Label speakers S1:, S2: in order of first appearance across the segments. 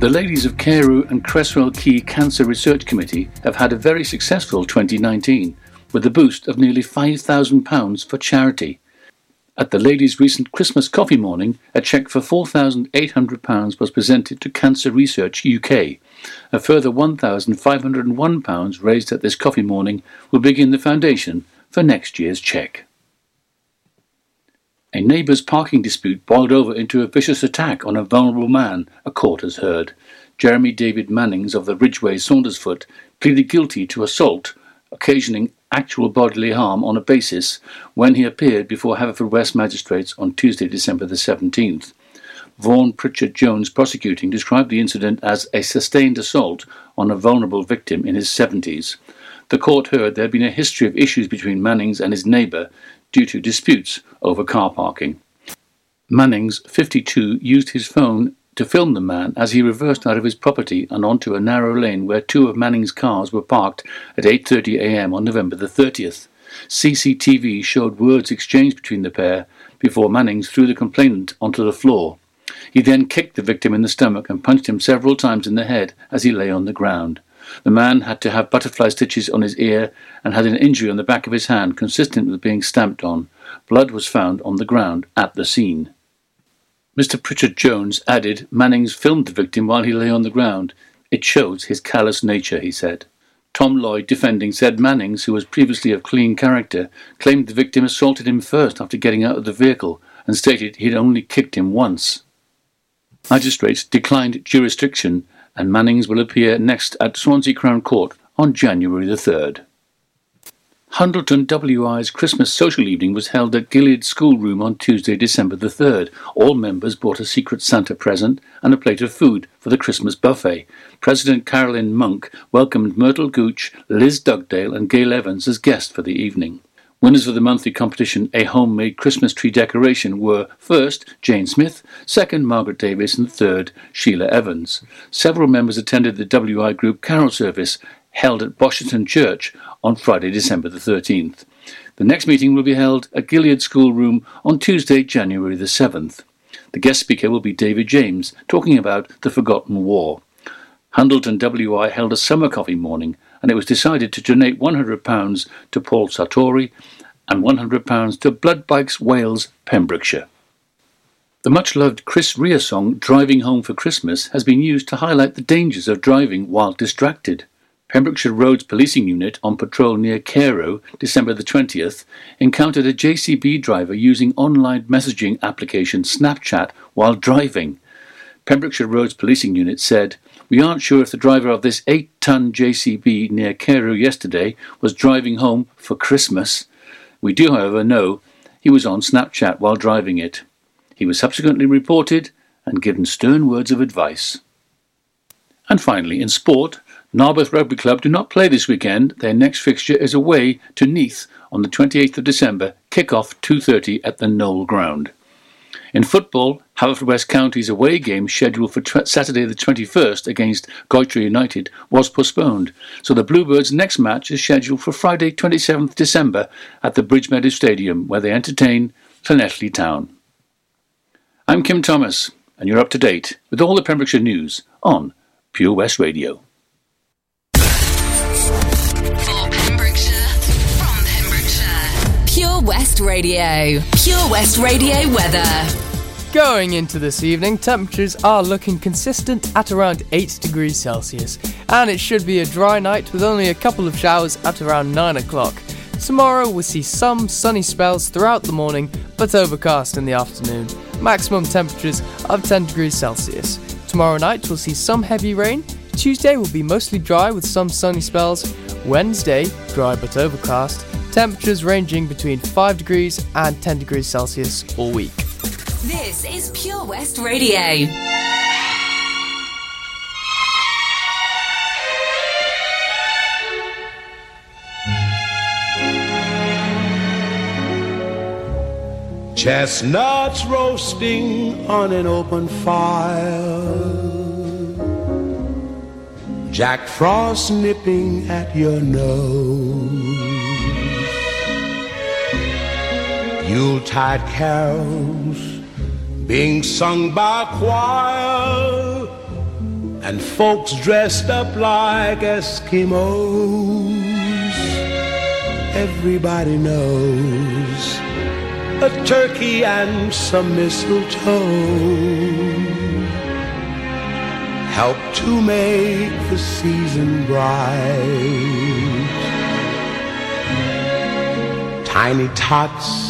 S1: The ladies of Carew and Cresswell Quay Cancer Research Committee have had a very successful 2019 with a boost of nearly £5,000 for charity. At the ladies' recent Christmas coffee morning, a cheque for £4,800 was presented to Cancer Research UK. A further £1,501 raised at this coffee morning will begin the foundation for next year's cheque. A neighbour's parking dispute boiled over into a vicious attack on a vulnerable man, a court has heard. Jeremy David Mannings of the Ridgeway Saundersfoot pleaded guilty to assault, occasioning actual bodily harm on a basis when he appeared before Haverfordwest magistrates on Tuesday, December the 17th. Vaughan Pritchard Jones prosecuting described the incident as a sustained assault on a vulnerable victim in his 70s. The court heard there had been a history of issues between Mannings and his neighbour due to disputes over car parking. Mannings, 52, used his phone to film the man as he reversed out of his property and onto a narrow lane where two of Manning's cars were parked at 8:30 a.m. on November the 30th. CCTV showed words exchanged between the pair before Mannings threw the complainant onto the floor. He then kicked the victim in the stomach and punched him several times in the head as he lay on the ground. The man had to have butterfly stitches on his ear and had an injury on the back of his hand consistent with being stamped on. Blood was found on the ground at the scene. Mr. Pritchard Jones added Mannings filmed the victim while he lay on the ground. It shows his callous nature, he said. Tom Lloyd, defending, said Mannings, who was previously of clean character, claimed the victim assaulted him first after getting out of the vehicle and stated he had only kicked him once. Magistrates declined jurisdiction and Mannings will appear next at Swansea Crown Court on January the 3rd. Hundleton WI's Christmas social evening was held at Gilead Schoolroom on Tuesday, December the 3rd. All members brought a secret Santa present and a plate of food for the Christmas buffet. President Carolyn Monk welcomed Myrtle Gooch, Liz Dugdale, and Gail Evans as guests for the evening. Winners of the monthly competition, A Homemade Christmas Tree Decoration, were first Jane Smith, second Margaret Davis, and third Sheila Evans. Several members attended the WI Group carol service held at Bosherton Church on Friday, December the 13th. The next meeting will be held at Gilead Schoolroom on Tuesday, January the 7th. The guest speaker will be David James, talking about the Forgotten War. Hundleton WI held a summer coffee morning and it was decided to donate £100 to Paul Sartori and £100 to Blood Bikes Wales, Pembrokeshire. The much loved Chris Rea song Driving Home for Christmas has been used to highlight the dangers of driving while distracted. Pembrokeshire Roads Policing Unit on patrol near Carew, December the 20th, encountered a JCB driver using online messaging application Snapchat while driving. Pembrokeshire Roads Policing Unit said we aren't sure if the driver of this 8 ton JCB near Carew yesterday was driving home for Christmas. We do, however, know he was on Snapchat while driving it. He was subsequently reported and given stern words of advice. And finally, in sport, Narberth Rugby Club do not play this weekend. Their next fixture is away to Neath on the 28th of December, kick-off 2.30 at the Knoll Ground. In football, Haverfordwest County's away game scheduled for tw- Saturday the 21st against Goytre United was postponed, so the Bluebirds' next match is scheduled for Friday 27th December at the Bridgemeadow Stadium where they entertain Llanelli Town. I'm Kim Thomas, and you're up to date with all the Pembrokeshire news on Pure West Radio.
S2: West Radio. Pure West Radio weather.
S3: Going into this evening, temperatures are looking consistent at around 8 degrees Celsius, and it should be a dry night with only a couple of showers at around 9 o'clock. Tomorrow we'll see some sunny spells throughout the morning, but overcast in the afternoon. Maximum temperatures of 10 degrees Celsius. Tomorrow night we'll see some heavy rain. Tuesday will be mostly dry with some sunny spells. Wednesday, dry but overcast. Temperatures ranging between 5 degrees and 10 degrees Celsius all week.
S2: This is Pure West Radio.
S4: Chestnuts roasting on an open fire. Jack Frost nipping at your nose. Yuletide carols being sung by choir and folks dressed up like Eskimos. Everybody knows a turkey and some mistletoe help to make the season bright. Tiny tots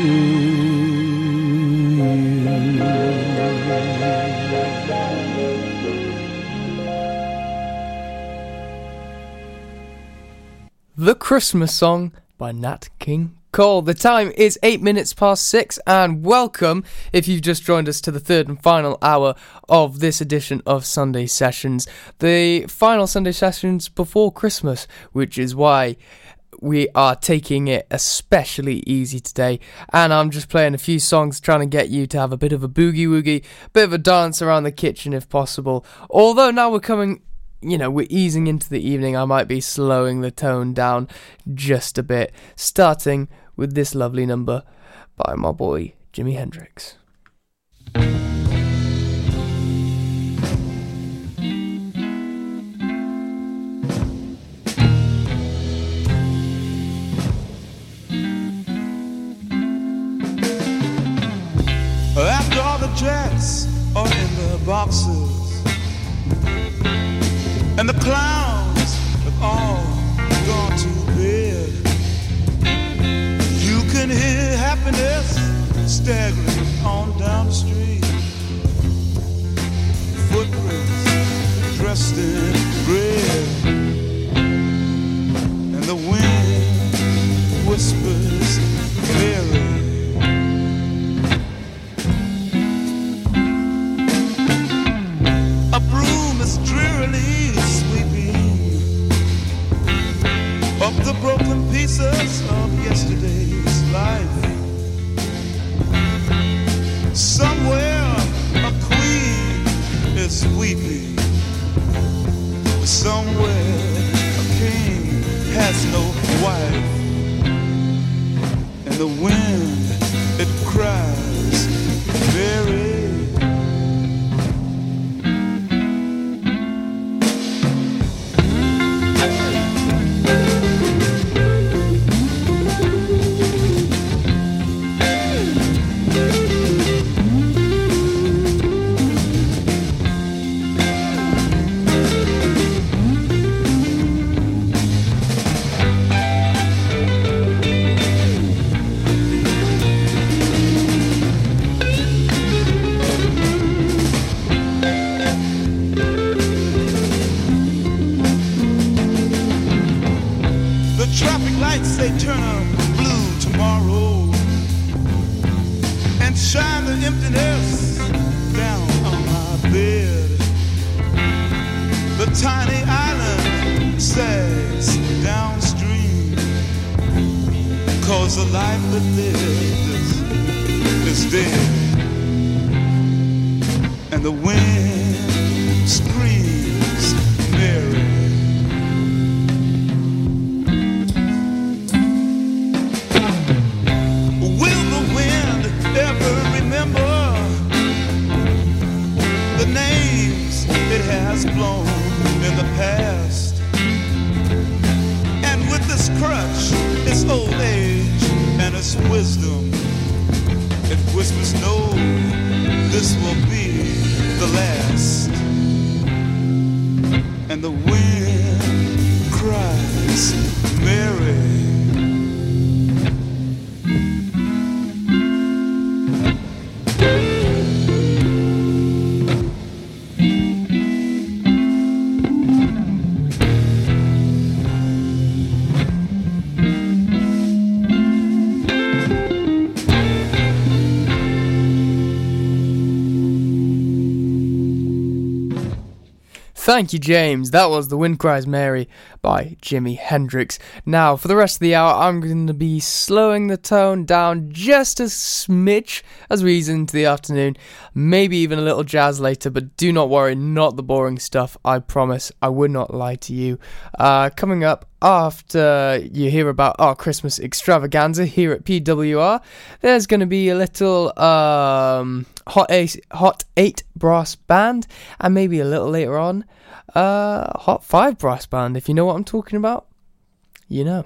S3: The Christmas Song by Nat King Cole. The time is eight minutes past six, and welcome if you've just joined us to the third and final hour of this edition of Sunday Sessions. The final Sunday Sessions before Christmas, which is why we are taking it especially easy today. And I'm just playing a few songs trying to get you to have a bit of a boogie woogie, a bit of a dance around the kitchen if possible. Although now we're coming you know, we're easing into the evening, I might be slowing the tone down just a bit, starting with this lovely number by my boy Jimi Hendrix.
S5: After all the jets are in the boxes and the clowns have all gone to bed. You can hear happiness staggering on down the street. Footprints dressed in red, and the wind whispers clearly. A broom is drearily up the broken pieces of yesterday's life. Somewhere a queen is weeping. Somewhere a king has no wife. And the wind,
S3: Thank you, James. That was The Wind Cries Mary by Jimi Hendrix. Now, for the rest of the hour, I'm going to be slowing the tone down just a smidge as we ease into the afternoon. Maybe even a little jazz later, but do not worry, not the boring stuff. I promise I would not lie to you. Uh, coming up, after you hear about our Christmas extravaganza here at PWR, there's going to be a little um, hot eight, hot eight brass band, and maybe a little later on, uh, hot five brass band. If you know what I'm talking about, you know.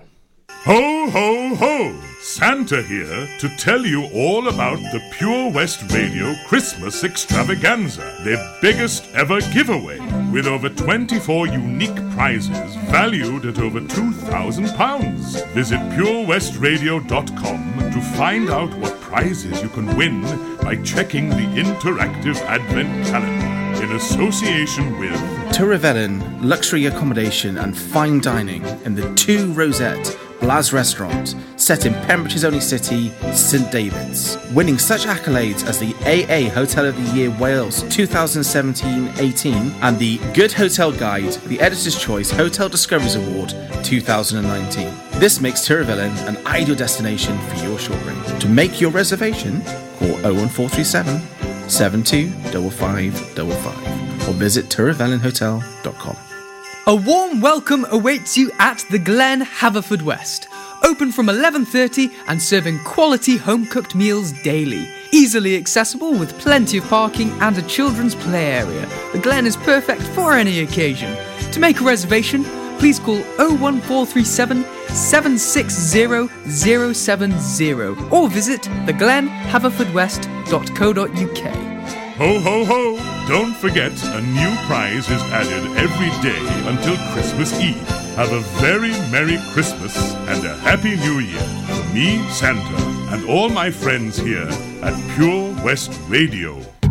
S6: Ho, ho, ho! Santa here to tell you all about the Pure West Radio Christmas Extravaganza, their biggest ever giveaway, with over 24 unique prizes valued at over £2,000. Visit purewestradio.com to find out what prizes you can win by checking the interactive Advent calendar in association with
S7: Twr y Felin, luxury accommodation and fine dining in the Two Rosette Blas restaurant, set in Pembrokeshire's only city, St David's, winning such accolades as the AA Hotel of the Year Wales 2017-18 and the Good Hotel Guide, the Editor's Choice Hotel Discoveries Award 2019. This makes Twr y Felin an ideal destination for your short range. To make your reservation, call 01437 725555 or visit twryfelinhotel.com.
S8: A warm welcome awaits you at the Glen Haverfordwest. Open from 11:30 and serving quality home-cooked meals daily. Easily accessible with plenty of parking and a children's play area. The Glen is perfect for any occasion. To make a reservation, please call 01437 760 070 or visit theglenhaverfordwest.co.uk.
S6: Ho ho ho! Don't forget, a new prize is added every day until Christmas Eve. Have a very Merry Christmas and a Happy New Year from me, Santa, and all my friends here at Pure West Radio.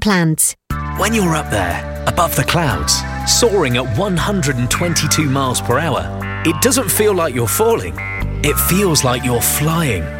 S9: plant.
S10: When you're up there, above the clouds, soaring at 122 miles per hour, it doesn't feel like you're falling. It feels like you're flying.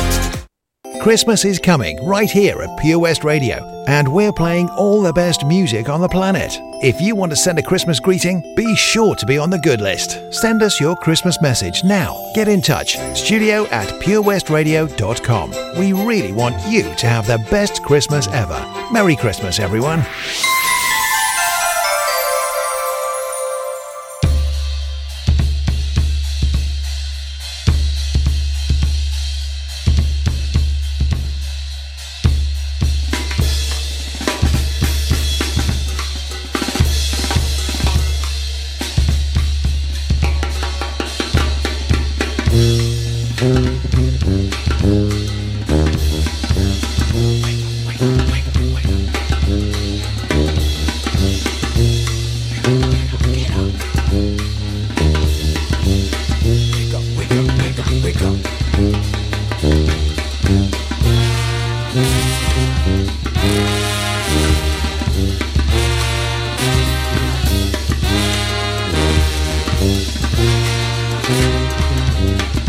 S11: Christmas is coming right here at Pure West Radio, and we're playing all the best music on the planet. If you want to send a Christmas greeting, be sure to be on the good list. Send us your Christmas message now. Get in touch. Studio at purewestradio.com. We really want you to have the best Christmas ever. Merry Christmas, everyone.
S5: I know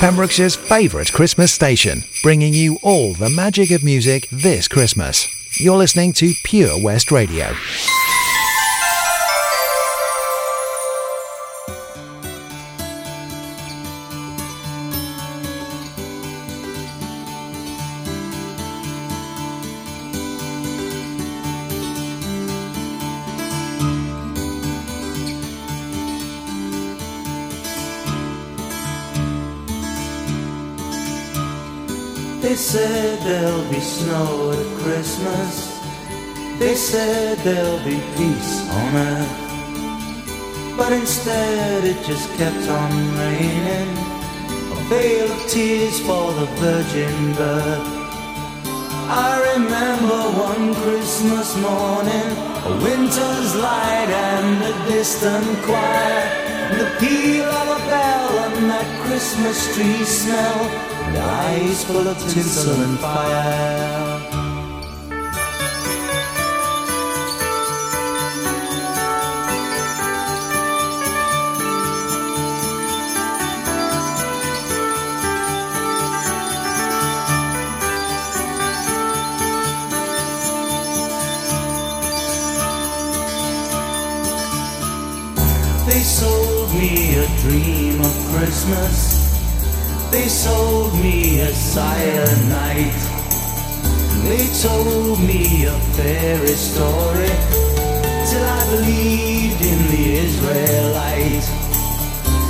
S11: Pembrokeshire's favourite Christmas station, bringing you all the magic of music this Christmas. You're listening to Pure West Radio.
S12: Kept on raining. A veil of tears for the virgin birth. I remember one Christmas morning, a winter's light and a distant choir, and the peal of a bell and that Christmas tree smell, and eyes full of tinsel and fire. Christmas. They sold me a silent night. They told me a fairy story till I believed in the Israelite.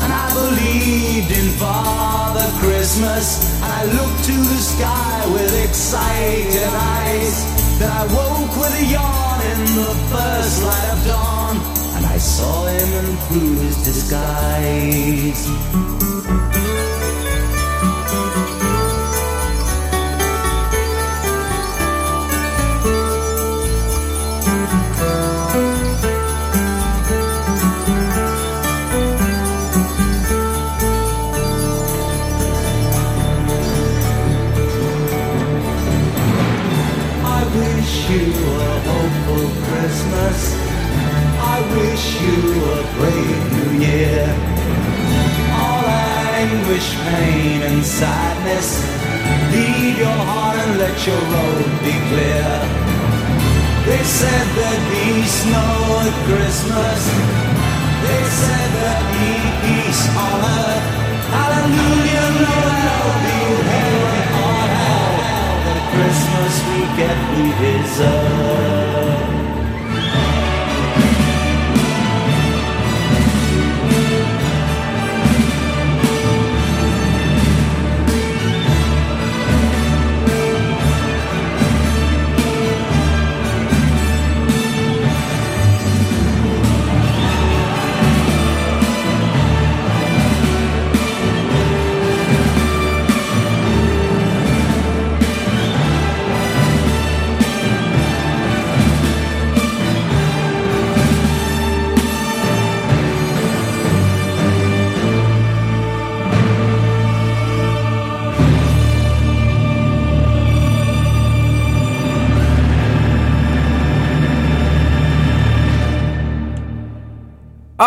S12: And I believed in Father Christmas. I looked to the sky with excited eyes. Then I woke with a yawn in the first light of dawn. I saw him and through his disguise. You a brave new year. All anguish, pain, and sadness. Leave your heart and let your road be clear. They said there'd be snow at Christmas. They said there'd be peace on earth. Hallelujah, Noel, be heaven on hell. The Christmas we get we deserve.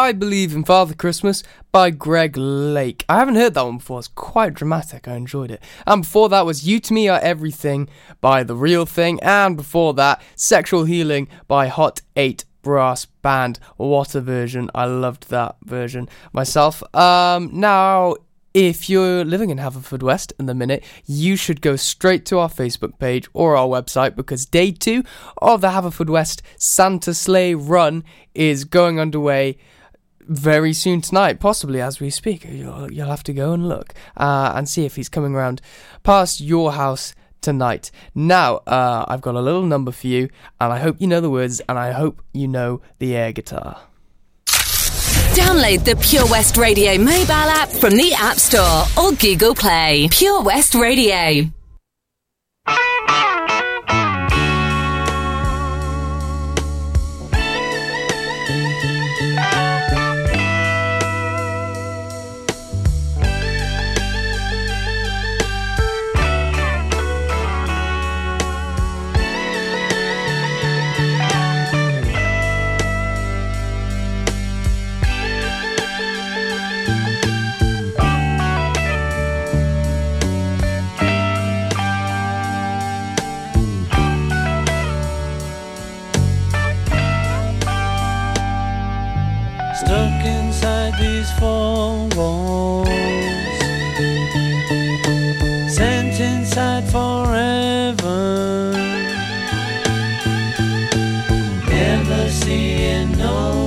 S3: I Believe in Father Christmas by Greg Lake. I haven't heard that one before. It's quite dramatic. I enjoyed it. And before that was You to Me Are Everything by The Real Thing. And before that, Sexual Healing by Hot 8 Brass Band. What a version. I loved that version myself. Um, now, if you're living in Haverfordwest in the minute, you should go straight to our Facebook page or our website because day two of the Haverfordwest Santa Sleigh Run is going underway very soon tonight, possibly as we speak. You'll, you'll have to go and look uh, and see if he's coming around past your house tonight. Now, uh, I've got a little number for you, and I hope you know the words, and I hope you know the air guitar.
S2: Download the Pure West Radio mobile app from the App Store or Google Play. Pure West Radio.
S13: Sent inside forever. Never seeing no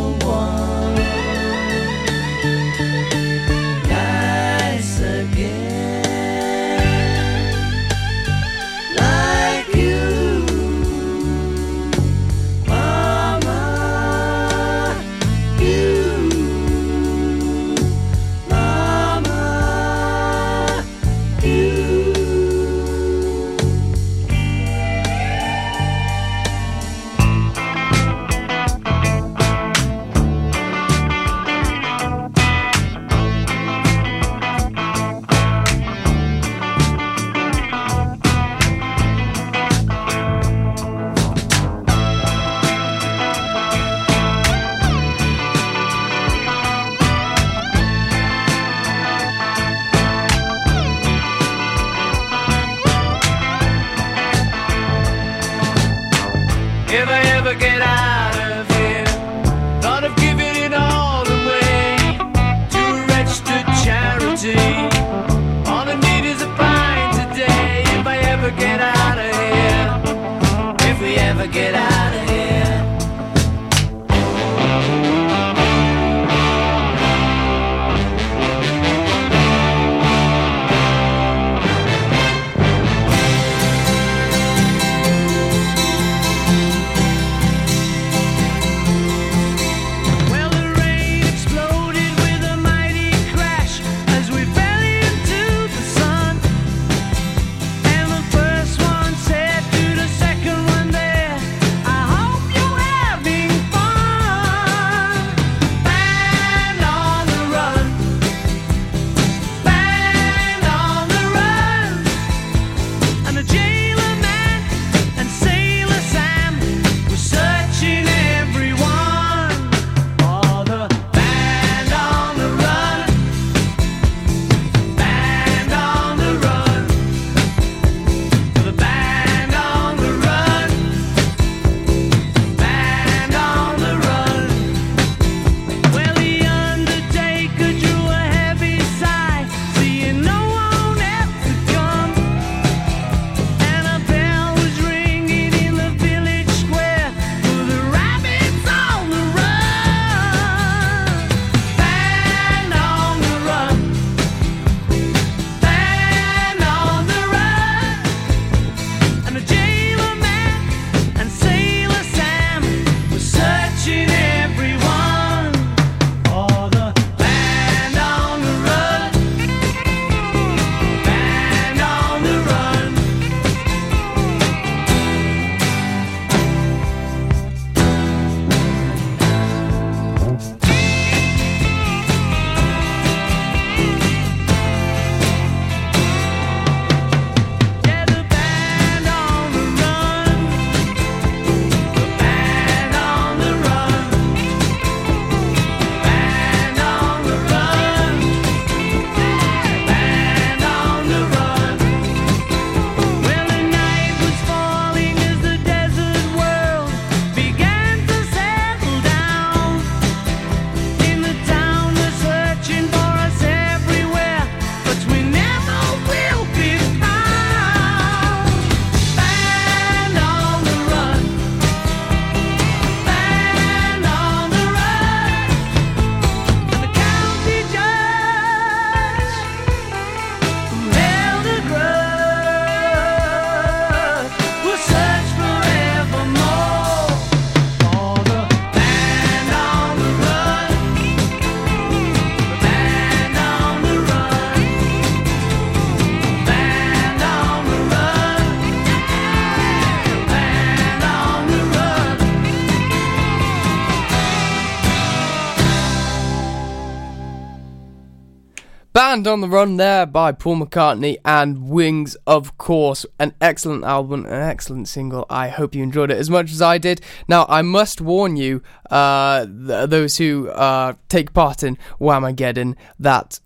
S3: Band on the Run there by Paul McCartney and Wings, of course. An excellent album, an excellent single. I hope you enjoyed it as much as I did. Now, I must warn you, uh, th- those who uh, take part in Whamageddon, that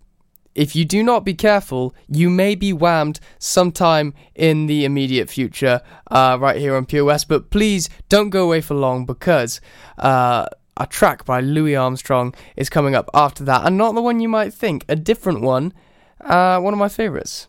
S3: if you do not be careful, you may be whammed sometime in the immediate future, uh, right here on Pure West. But please don't go away for long because uh, a track by Louis Armstrong is coming up after that, and not the one you might think, a different one, uh, one of my favourites.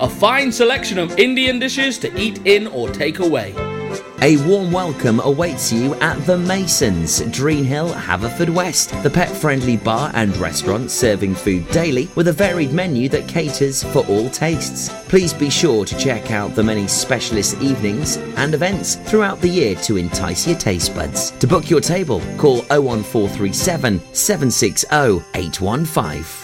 S14: A fine selection of Indian dishes to eat in or take away.
S15: A warm welcome awaits you at The Masons, Dreenhill, Haverfordwest, the pet friendly bar and restaurant serving food daily with a varied menu that caters for all tastes. Please be sure to check out the many specialist evenings and events throughout the year to entice your taste buds. To book your table, call 01437 760 815.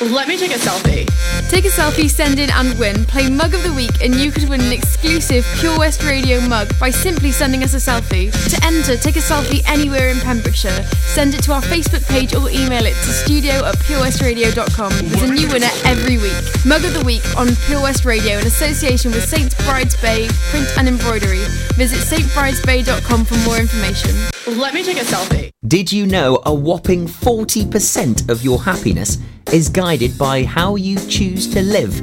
S16: Let me take a selfie. Take a selfie, send in and win. Play Mug of the Week and you could win an exclusive Pure West Radio mug by simply sending us a selfie. To enter, take a selfie anywhere in Pembrokeshire. Send it to our Facebook page or email it to studio at purewestradio.com. There's a new winner every week. Mug of the Week on Pure West Radio in association with St. Bride's Bay Print and Embroidery. Visit stbridesbay.com for more information. Let me take a selfie.
S15: Did you know a whopping 40% of your happiness is guided by how you choose to live?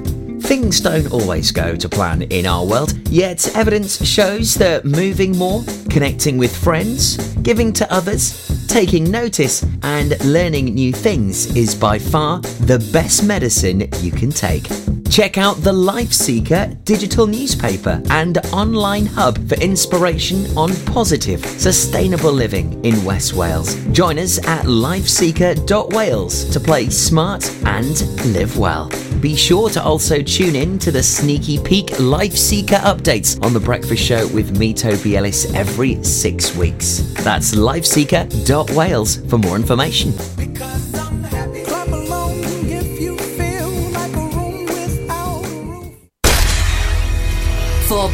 S15: Things don't always go to plan in our world, yet evidence shows that moving more, connecting with friends, giving to others, taking notice, and learning new things is by far the best medicine you can take. Check out the Life Seeker digital newspaper and online hub for inspiration on positive, sustainable living in West Wales. Join us at lifeseeker.wales to play smart and live well. Be sure to also tune in to the Sneaky Peek Life Seeker updates on The Breakfast Show with me, Toby Ellis, every six weeks. That's lifeseeker.wales for more information.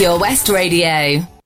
S2: Pure West Radio.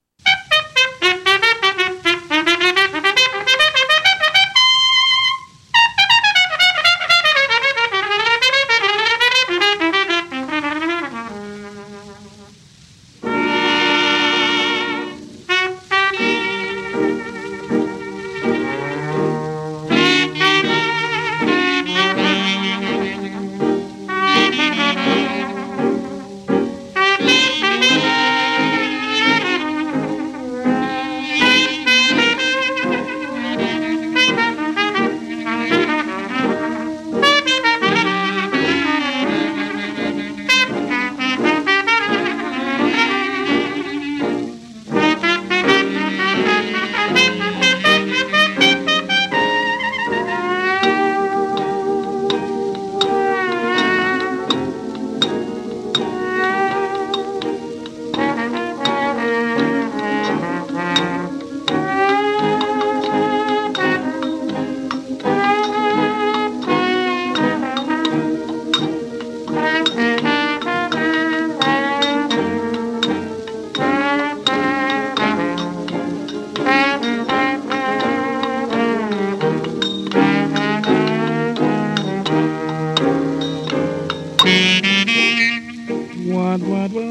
S17: What, what, what?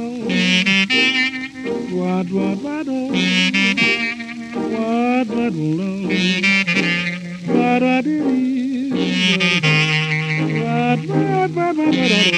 S17: What, what, what, oh. What, what, oh. What, what, it is. What, what, what,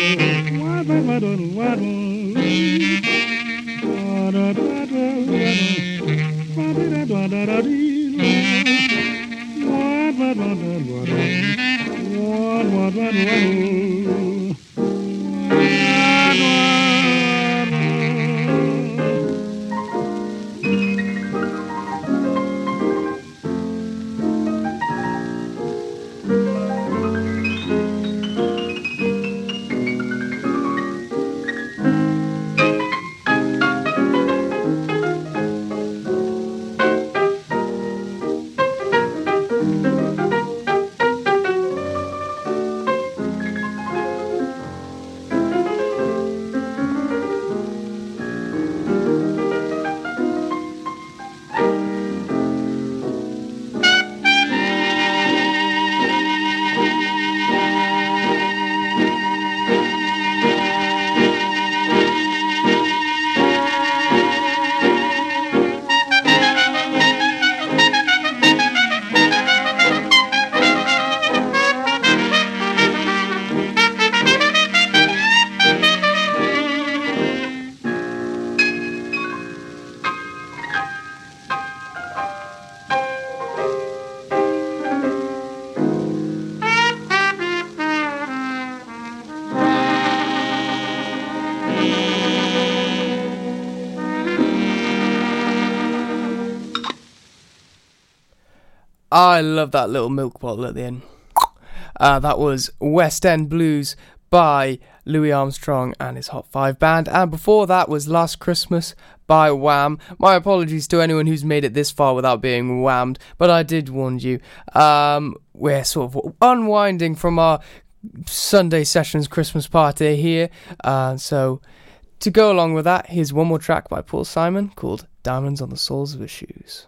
S3: I love that little milk bottle at the end. Uh, that was West End Blues by Louis Armstrong and his Hot Five Band. And before that was Last Christmas by Wham. My apologies to anyone who's made it this far without being whammed, but I did warn you. Um, we're sort of unwinding from our Sunday Sessions Christmas party here. Uh, so to go along with that, here's one more track by Paul Simon called Diamonds on the Soles of His Shoes.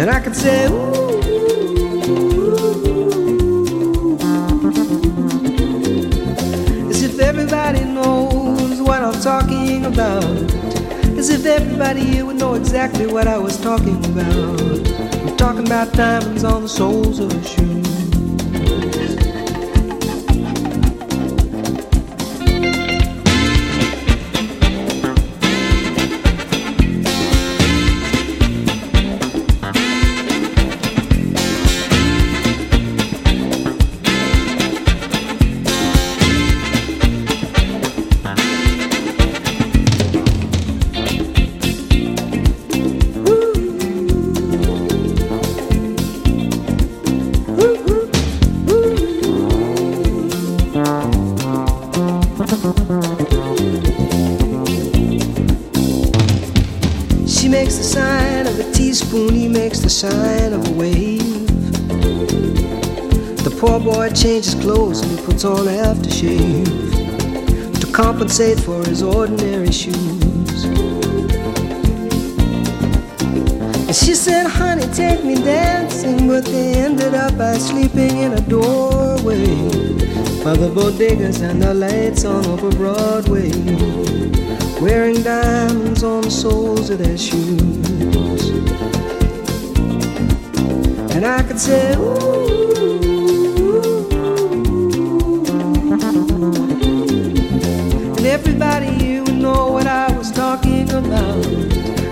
S18: And I could say, Ooh, as if everybody knows what I'm talking about. As if everybody here would know exactly what I was talking about. I'm talking about diamonds on the soles of shoes. Puts on aftershave to compensate for his ordinary shoes. And she said, honey, take me dancing, but they ended up by sleeping in a doorway by the bodegas and the lights on over Broadway wearing diamonds on the soles of their shoes. And I could say, ooh. About.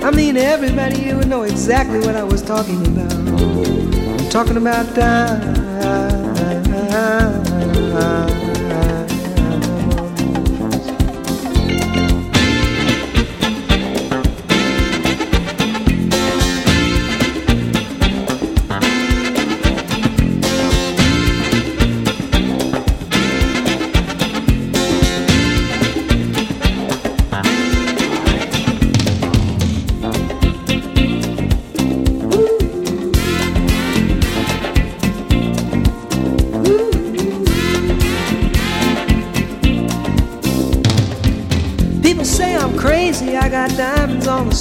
S18: I mean, everybody here would know exactly what I was talking about. I'm talking about diamonds.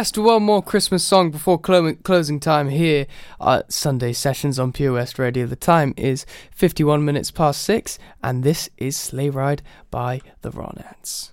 S3: Just one more Christmas song before clo- closing time here at Sunday Sessions on Pure West Radio. The time is 51 minutes past six, and this is Sleigh Ride by the Ronettes.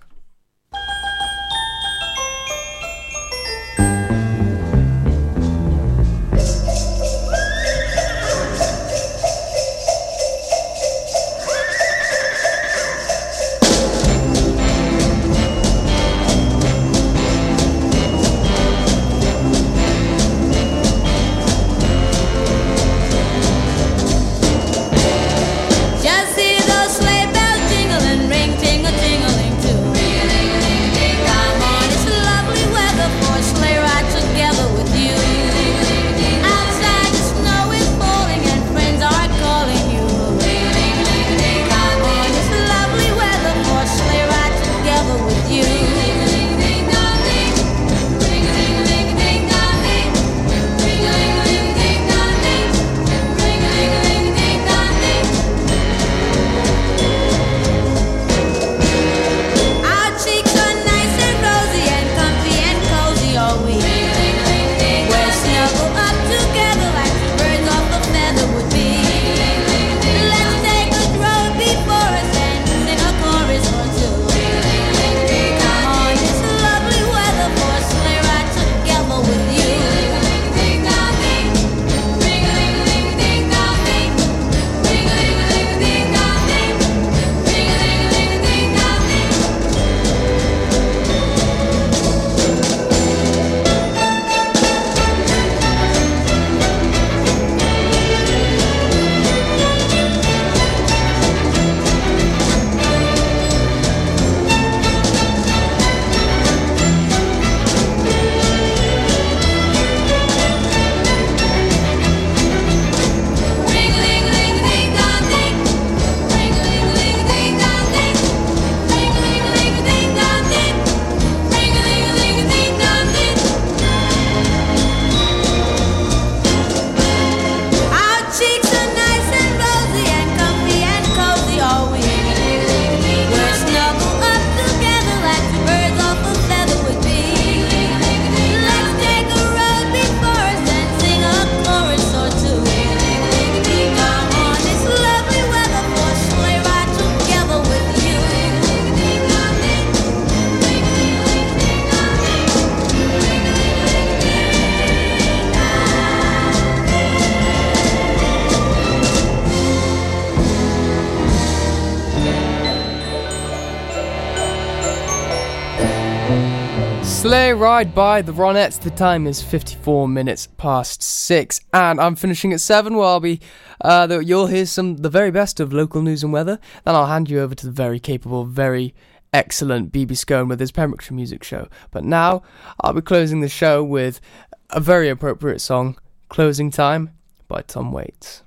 S3: Ride by the Ronettes. The time is 54 minutes past 6, and I'm finishing at 7 where I'll be, uh, you'll hear some, the very best of local news and weather. Then I'll hand you over to the very capable, very excellent BB Scone with his Pembrokeshire Music Show. But now, I'll be closing the show with a very appropriate song, Closing Time by Tom Waits.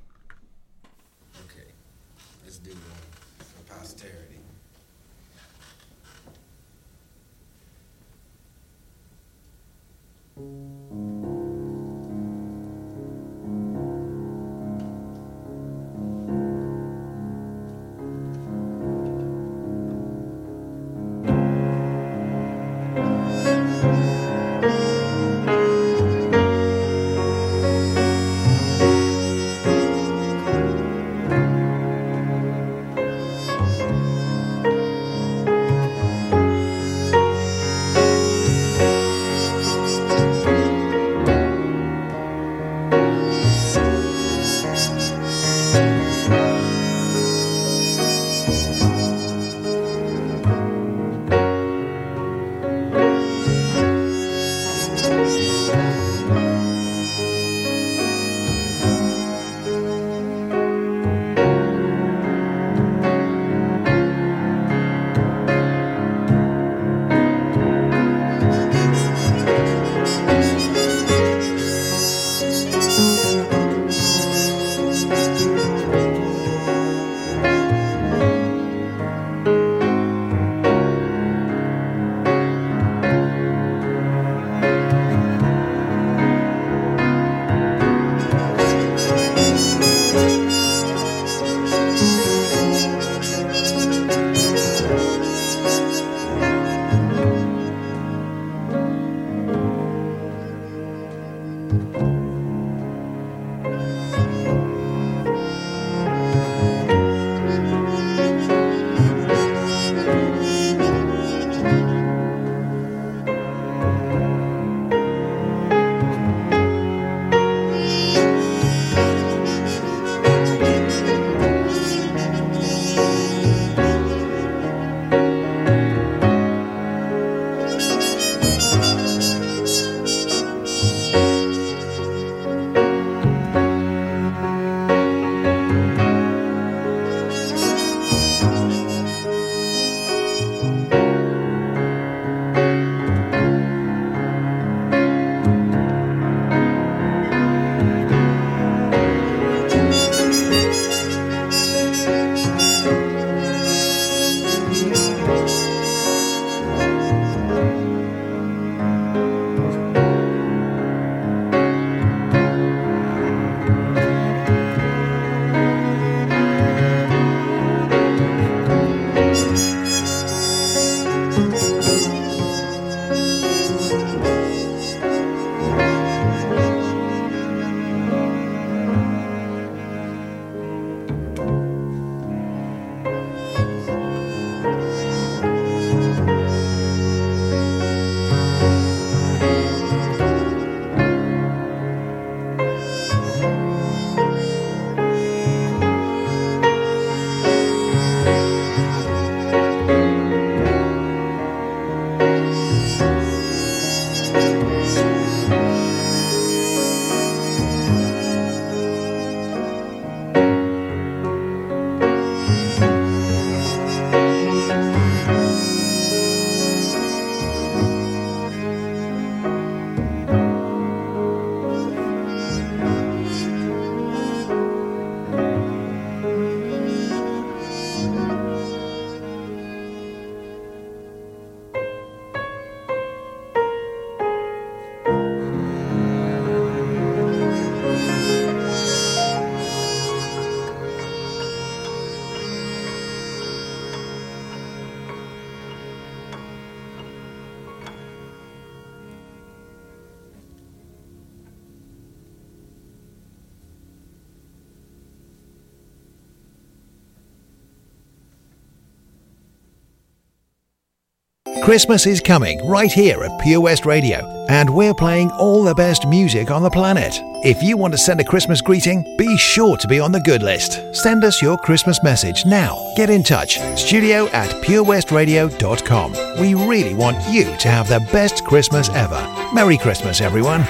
S19: Christmas is coming right here at Pure West Radio, and we're playing all the best music on the planet. If you want to send a Christmas greeting, be sure to be on the good list. Send us your Christmas message now. Get in touch. Studio at purewestradio.com. We really want you to have the best Christmas ever. Merry Christmas, everyone.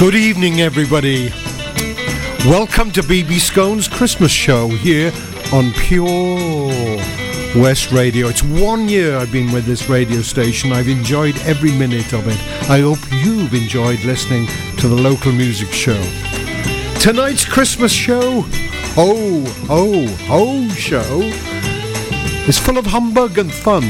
S20: Good evening, everybody. Welcome to BB Scone's Christmas show here on Pure West Radio. It's one year I've been with this radio station. I've enjoyed every minute of it. I hope you've enjoyed listening to the local music show. Tonight's Christmas show, oh, oh, oh show, is full of humbug and fun.